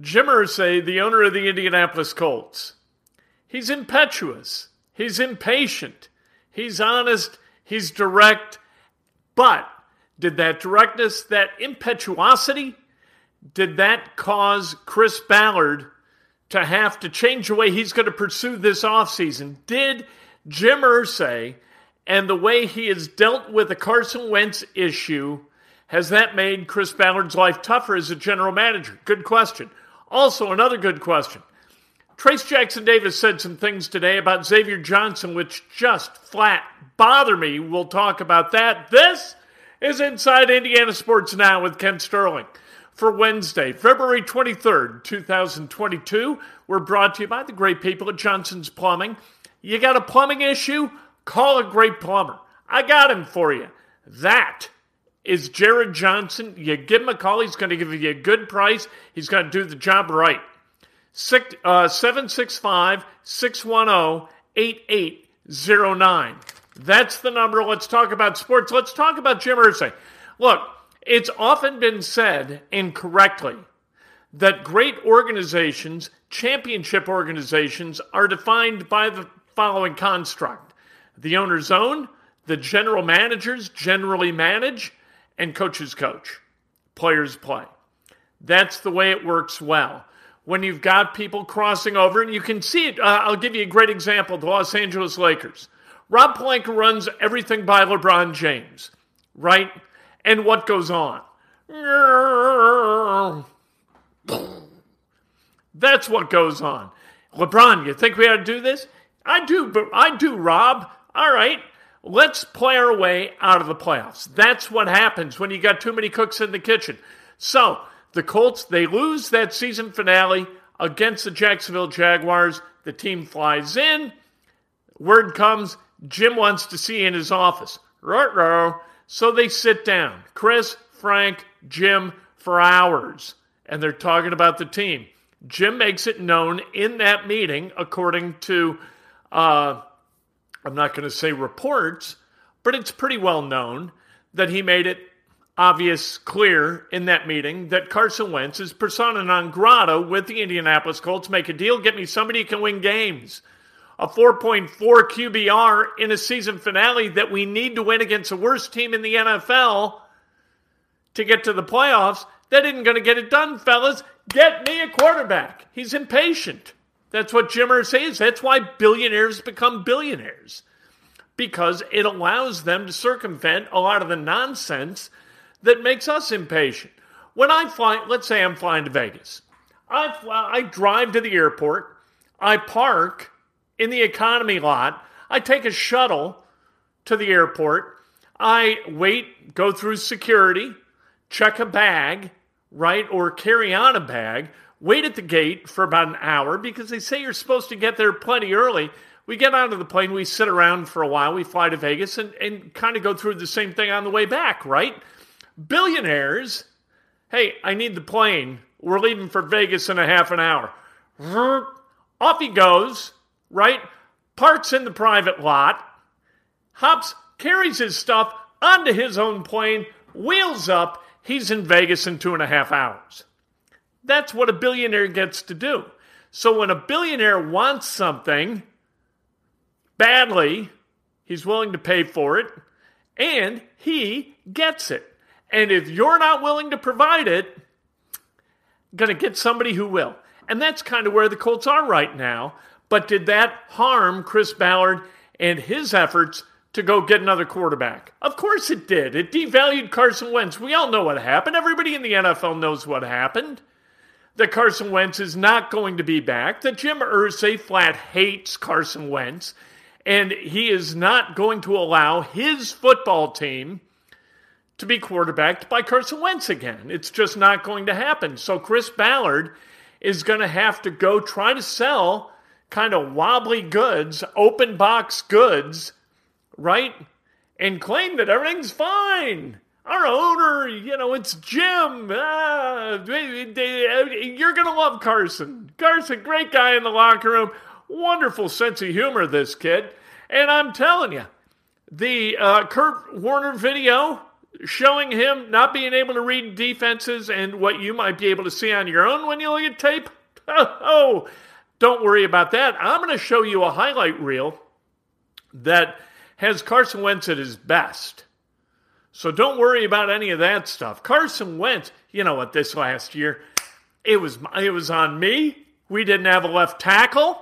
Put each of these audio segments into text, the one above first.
Jim Irsay, the owner of the Indianapolis Colts, he's impetuous, he's impatient, he's honest, he's direct, but did that directness, that impetuosity, did that cause Chris Ballard to have to change the way he's going to pursue this offseason? Did Jim Irsay and the way he has dealt with the Carson Wentz issue, has that made Chris Ballard's life tougher as a general manager? Good question. Also, another good question. Trayce Jackson Davis said some things today about Xavier Johnson, which just flat bother me. We'll talk about that. This is Inside Indiana Sports Now with Kent Sterling. For Wednesday, February 23rd, 2022, we're brought to you by the great people at Johnson's Plumbing. You got a plumbing issue? Call a great plumber. I got him for you. That is Jared Johnson. You give him a call, he's going to give you a good price. He's going to do the job right. Uh, 765 610 8809. That's the number. Let's talk about sports. Let's talk about Jim Irsay. Look, it's often been said incorrectly that great organizations, championship organizations, are defined by the following construct the owner's own, the general managers generally manage, and coaches coach. Players play. That's the way it works well. When you've got people crossing over, and you can see it, uh, I'll give you a great example the Los Angeles Lakers. Rob Pelinka runs everything by LeBron James, right? And what goes on? That's what goes on. LeBron, you think we ought to do this? I do, but I do, Rob. All right, let's play our way out of the playoffs. That's what happens when you got too many cooks in the kitchen. So the Colts, they lose that season finale against the Jacksonville Jaguars. The team flies in. Word comes, Jim wants to see you in his office. Ruh-roh. So they sit down. Chris, Frank, Jim, for hours. And they're talking about the team. Jim makes it known in that meeting, according to, uh, I'm not going to say reports, but it's pretty well known that he made it obvious, clear in that meeting that Carson Wentz is persona non grata with the Indianapolis Colts. Make a deal, get me somebody who can win games. A 4.4 QBR in a season finale that we need to win against the worst team in the NFL to get to the playoffs. That isn't going to get it done, fellas. Get me a quarterback. He's impatient. That's what Jim Irsay is. That's why billionaires become billionaires. Because it allows them to circumvent a lot of the nonsense that makes us impatient. When I fly, let's say I'm flying to Vegas. I, fly, I drive to the airport. I park in the economy lot. I take a shuttle to the airport. I wait, go through security, check a bag, right, or carry on a bag, wait at the gate for about an hour because they say you're supposed to get there plenty early. We get onto the plane, we sit around for a while, we fly to Vegas and, and kind of go through the same thing on the way back, right? Billionaires, hey, I need the plane. We're leaving for Vegas in a half an hour. Off he goes, right? Parks in the private lot, hops, carries his stuff onto his own plane, wheels up. He's in Vegas in two and a half hours. That's what a billionaire gets to do. So when a billionaire wants something badly, he's willing to pay for it, and he gets it. And if you're not willing to provide it, going to get somebody who will. And that's kind of where the Colts are right now. But did that harm Chris Ballard and his efforts to go get another quarterback? Of course it did. It devalued Carson Wentz. We all know what happened. Everybody in the NFL knows what happened. That Carson Wentz is not going to be back. That Jim Irsay flat hates Carson Wentz. And he is not going to allow his football team to be quarterbacked by Carson Wentz again. It's just not going to happen. So Chris Ballard is going to have to go try to sell kind of wobbly goods, open box goods, right? And claim that everything's fine. Our owner, you know, it's Jim. Ah, you're going to love Carson. Carson, great guy in the locker room. Wonderful sense of humor, this kid. And I'm telling you, the uh, Kurt Warner video showing him not being able to read defenses and what you might be able to see on your own when you look at tape. Oh, don't worry about that. I'm going to show you a highlight reel that has Carson Wentz at his best. So don't worry about any of that stuff. Carson Wentz, you know what, this last year, it was it was on me. We didn't have a left tackle.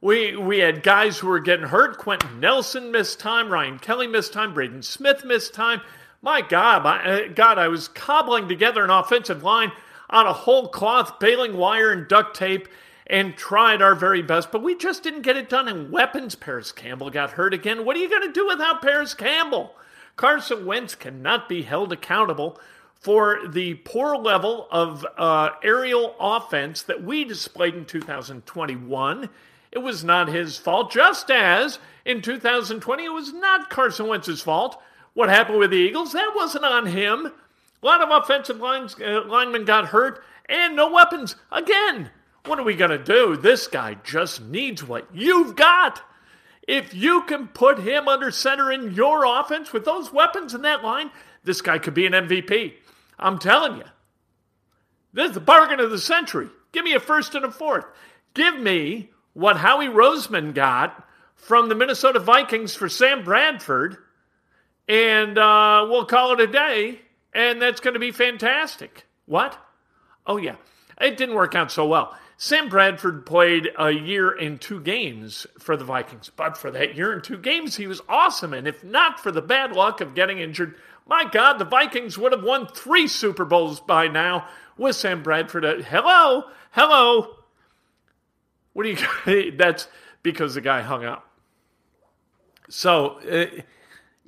We we had guys who were getting hurt. Quenton Nelson missed time. Ryan Kelly missed time. Braden Smith missed time. My God, my, uh, God, I was cobbling together an offensive line on a whole cloth, baling wire and duct tape, and tried our very best, but we just didn't get it done. And weapons, Parris Campbell got hurt again. What are you going to do without Parris Campbell? Carson Wentz cannot be held accountable for the poor level of uh, aerial offense that we displayed in 2021. It was not his fault, just as in 2020 it was not Carson Wentz's fault what happened with the Eagles. That wasn't on him. A lot of offensive lines, uh, linemen got hurt and no weapons. Again, what are we going to do? This guy just needs what you've got. If you can put him under center in your offense with those weapons in that line, this guy could be an MVP. I'm telling you. This is the bargain of the century. Give me a first and a fourth. Give me what Howie Roseman got from the Minnesota Vikings for Sam Bradford and uh, we'll call it a day, and that's going to be fantastic. What? Oh, yeah. It didn't work out so well. Sam Bradford played a year and two games for the Vikings, but for that year and two games, he was awesome. And if not for the bad luck of getting injured, my God, the Vikings would have won three Super Bowls by now with Sam Bradford. Uh, hello, hello. What do you? That's because the guy hung up. So. Uh,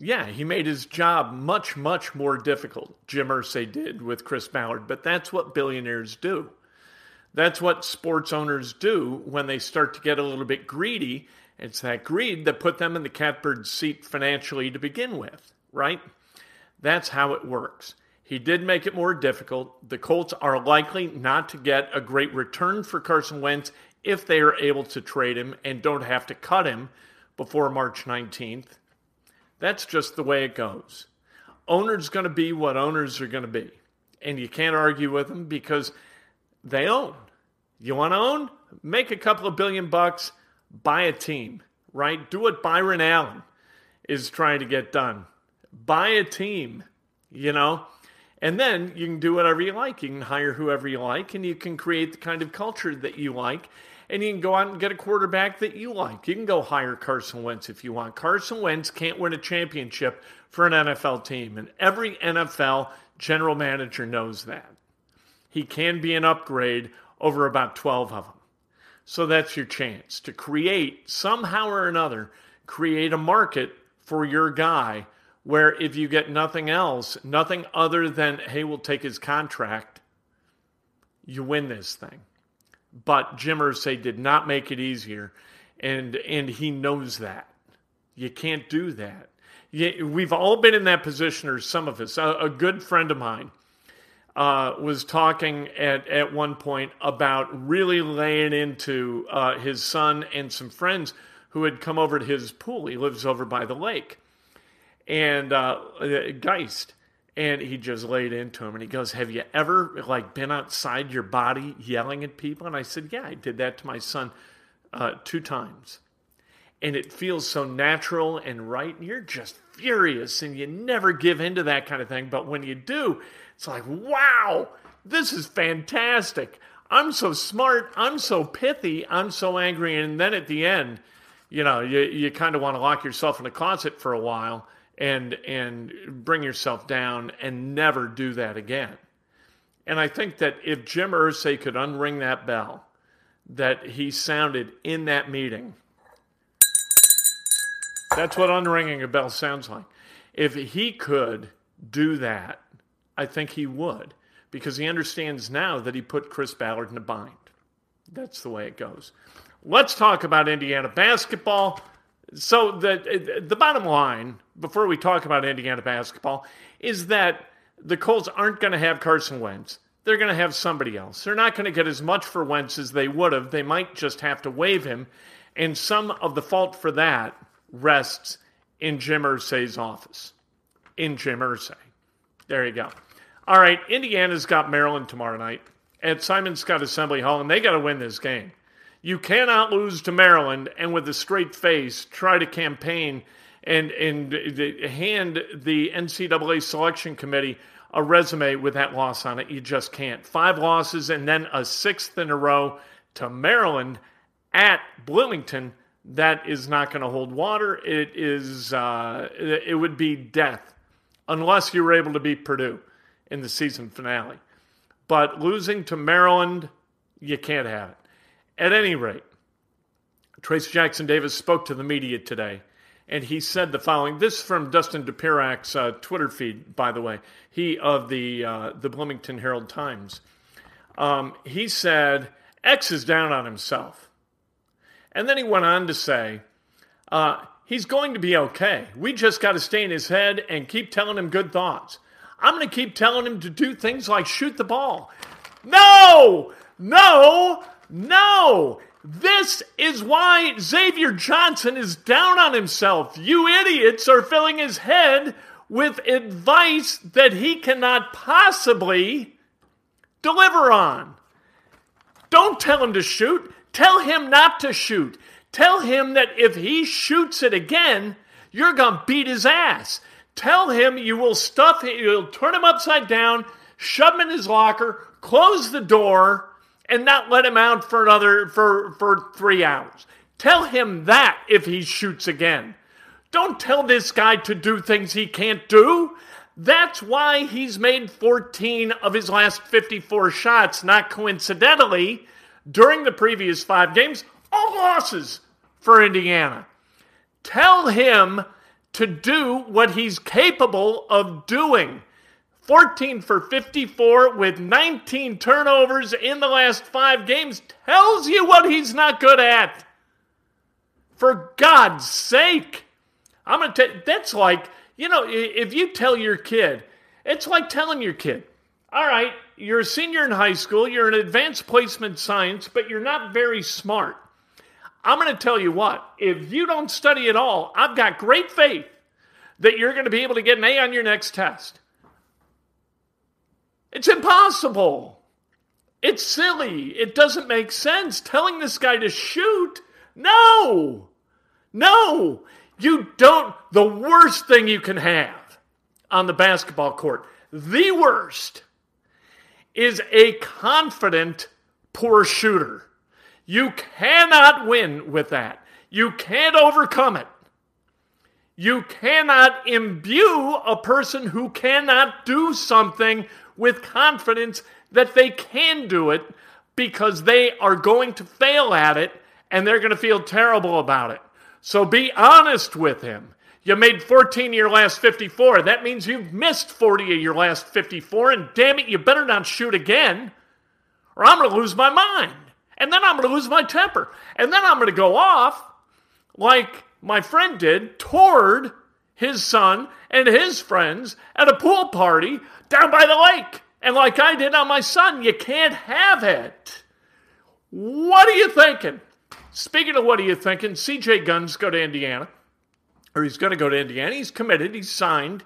yeah, he made his job much, much more difficult, Jim Irsay did with Chris Ballard. But that's what billionaires do. That's what sports owners do when they start to get a little bit greedy. It's that greed that put them in the catbird seat financially to begin with, right? That's how it works. He did make it more difficult. The Colts are likely not to get a great return for Carson Wentz if they are able to trade him and don't have to cut him before March 19th. That's just the way it goes. Owners going to be what owners are going to be. And you can't argue with them because they own. You want to own? Make a couple of billion bucks, buy a team, right? Do what Byron Allen is trying to get done. Buy a team, you know? And then you can do whatever you like. You can hire whoever you like, and you can create the kind of culture that you like and you can go out and get a quarterback that you like. You can go hire Carson Wentz if you want. Carson Wentz can't win a championship for an NFL team, and every NFL general manager knows that. He can be an upgrade over about 12 of them. So that's your chance to create, somehow or another, create a market for your guy where if you get nothing else, nothing other than, hey, we'll take his contract, you win this thing. But Jim Irsay did not make it easier, and and he knows that. You can't do that. We've all been in that position, or some of us. A, a good friend of mine uh, was talking at, at one point about really laying into uh, his son and some friends who had come over to his pool. He lives over by the lake. And uh, Geist. And he just laid into him and he goes, Have you ever like been outside your body yelling at people? And I said, Yeah, I did that to my son uh, two times. And it feels so natural and right. And you're just furious and you never give in to that kind of thing. But when you do, it's like, wow, this is fantastic. I'm so smart. I'm so pithy. I'm so angry. And then at the end, you know, you, you kind of want to lock yourself in a closet for a while and and bring yourself down and never do that again. And I think that if Jim Irsay could unring that bell that he sounded in that meeting, that's what unringing a bell sounds like. If he could do that, I think he would because he understands now that he put Chris Ballard in a bind. That's the way it goes. Let's talk about Indiana basketball. So the the bottom line before we talk about Indiana basketball is that the Colts aren't going to have Carson Wentz. They're going to have somebody else. They're not going to get as much for Wentz as they would have. They might just have to waive him, and some of the fault for that rests in Jim Irsay's office. In Jim Irsay. There you go. All right, Indiana's got Maryland tomorrow night at Simon Skjodt Assembly Hall, and they got to win this game. You cannot lose to Maryland and with a straight face try to campaign and and hand the NCAA selection committee a resume with that loss on it. You just can't. Five losses and then a sixth in a row to Maryland at Bloomington. That is not going to hold water. It is. Uh, it would be death unless you were able to beat Purdue in the season finale. But losing to Maryland, you can't have it. At any rate, Trayce Jackson Davis spoke to the media today and he said the following. This from Dustin Dopirak's uh, Twitter feed, by the way. He of the uh, the Bloomington Herald Times. Um, he said X is down on himself, and then he went on to say uh, he's going to be okay. We just got to stay in his head and keep telling him good thoughts. I'm going to keep telling him to do things like shoot the ball. No, no, no. This is why Xavier Johnson is down on himself. You idiots are filling his head with advice that he cannot possibly deliver on. Don't tell him to shoot. Tell him not to shoot. Tell him that if he shoots it again, you're going to beat his ass. Tell him you will stuff him, you'll turn him upside down, shove him in his locker, close the door, and not let him out for another for for 3 hours. Tell him that if he shoots again. Don't tell this guy to do things he can't do. That's why he's made 14 of his last 54 shots, not coincidentally, during the previous 5 games, all losses for Indiana. Tell him to do what he's capable of doing. 14 for 54 with 19 turnovers in the last five games tells you what he's not good at. For God's sake. I'm going to tell that's like, you know, if you tell your kid, it's like telling your kid, all right, you're a senior in high school, you're in advanced placement science, but you're not very smart. I'm going to tell you what, if you don't study at all, I've got great faith that you're going to be able to get an A on your next test. It's impossible. It's silly. It doesn't make sense. Telling this guy to shoot, no, no, you don't. The worst thing you can have on the basketball court, the worst, is a confident poor shooter. You cannot win with that. You can't overcome it. You cannot imbue a person who cannot do something with confidence that they can do it because they are going to fail at it and they're going to feel terrible about it. So be honest with him. You made 14 of your last 54. That means you've missed 40 of your last 54, and damn it, you better not shoot again, or I'm going to lose my mind. And then I'm going to lose my temper. And then I'm going to go off like my friend did toward his son and his friends at a pool party down by the lake And like I did on my son, you can't have it. What are you thinking? Speaking of what are you thinking, CJ Gunn's go to Indiana, or he's going to go to Indiana. He's committed, he's signed,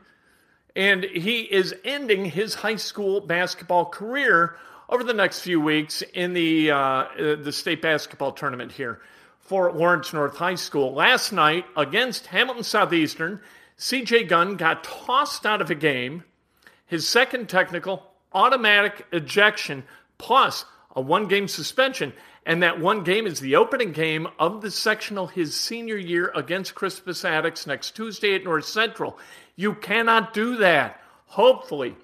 and he is ending his high school basketball career over the next few weeks in the uh, the state basketball tournament here for Lawrence North High School. Last night against Hamilton Southeastern, CJ Gunn got tossed out of a game. His second technical, automatic ejection, plus a one game suspension. And that one game is the opening game of the sectional his senior year against Crispus Attucks next Tuesday at North Central. You cannot do that. Hopefully,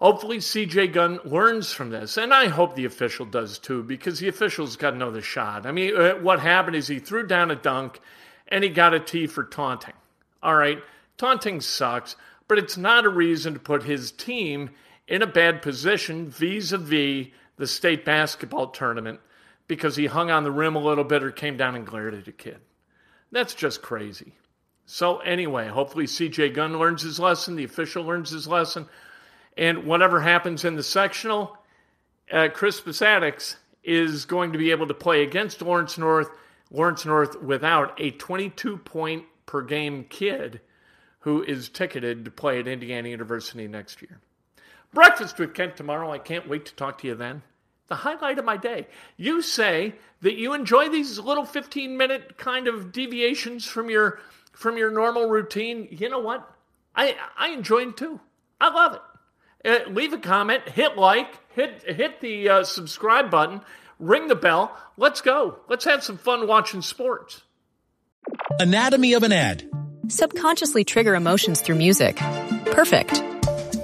hopefully CJ Gunn learns from this. And I hope the official does too, because the official's got another shot. I mean, uh, what happened is he threw down a dunk and he got a T for taunting. All right, taunting sucks, but it's not a reason to put his team in a bad position vis a vis the state basketball tournament because he hung on the rim a little bit or came down and glared at a kid. That's just crazy. So, anyway, hopefully CJ Gunn learns his lesson, the official learns his lesson, and whatever happens in the sectional, uh, Crispus Attucks is going to be able to play against Lawrence North. Lawrence North without a 22 point per game kid who is ticketed to play at Indiana University next year. Breakfast with Kent tomorrow. I can't wait to talk to you then. The highlight of my day. You say that you enjoy these little 15 minute kind of deviations from your from your normal routine. You know what? I I enjoy them too. I love it. Uh, leave a comment, hit like, hit hit the uh, subscribe button, ring the bell. Let's go. Let's have some fun watching sports. Anatomy of an ad. Subconsciously trigger emotions through music. Perfect.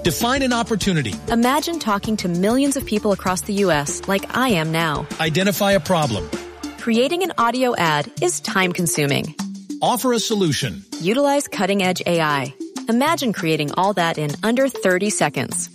Define an opportunity. Imagine talking to millions of people across the U.S. like I am now. Identify a problem. Creating an audio ad is time consuming. Offer a solution. Utilize cutting edge AI. Imagine creating all that in under 30 seconds.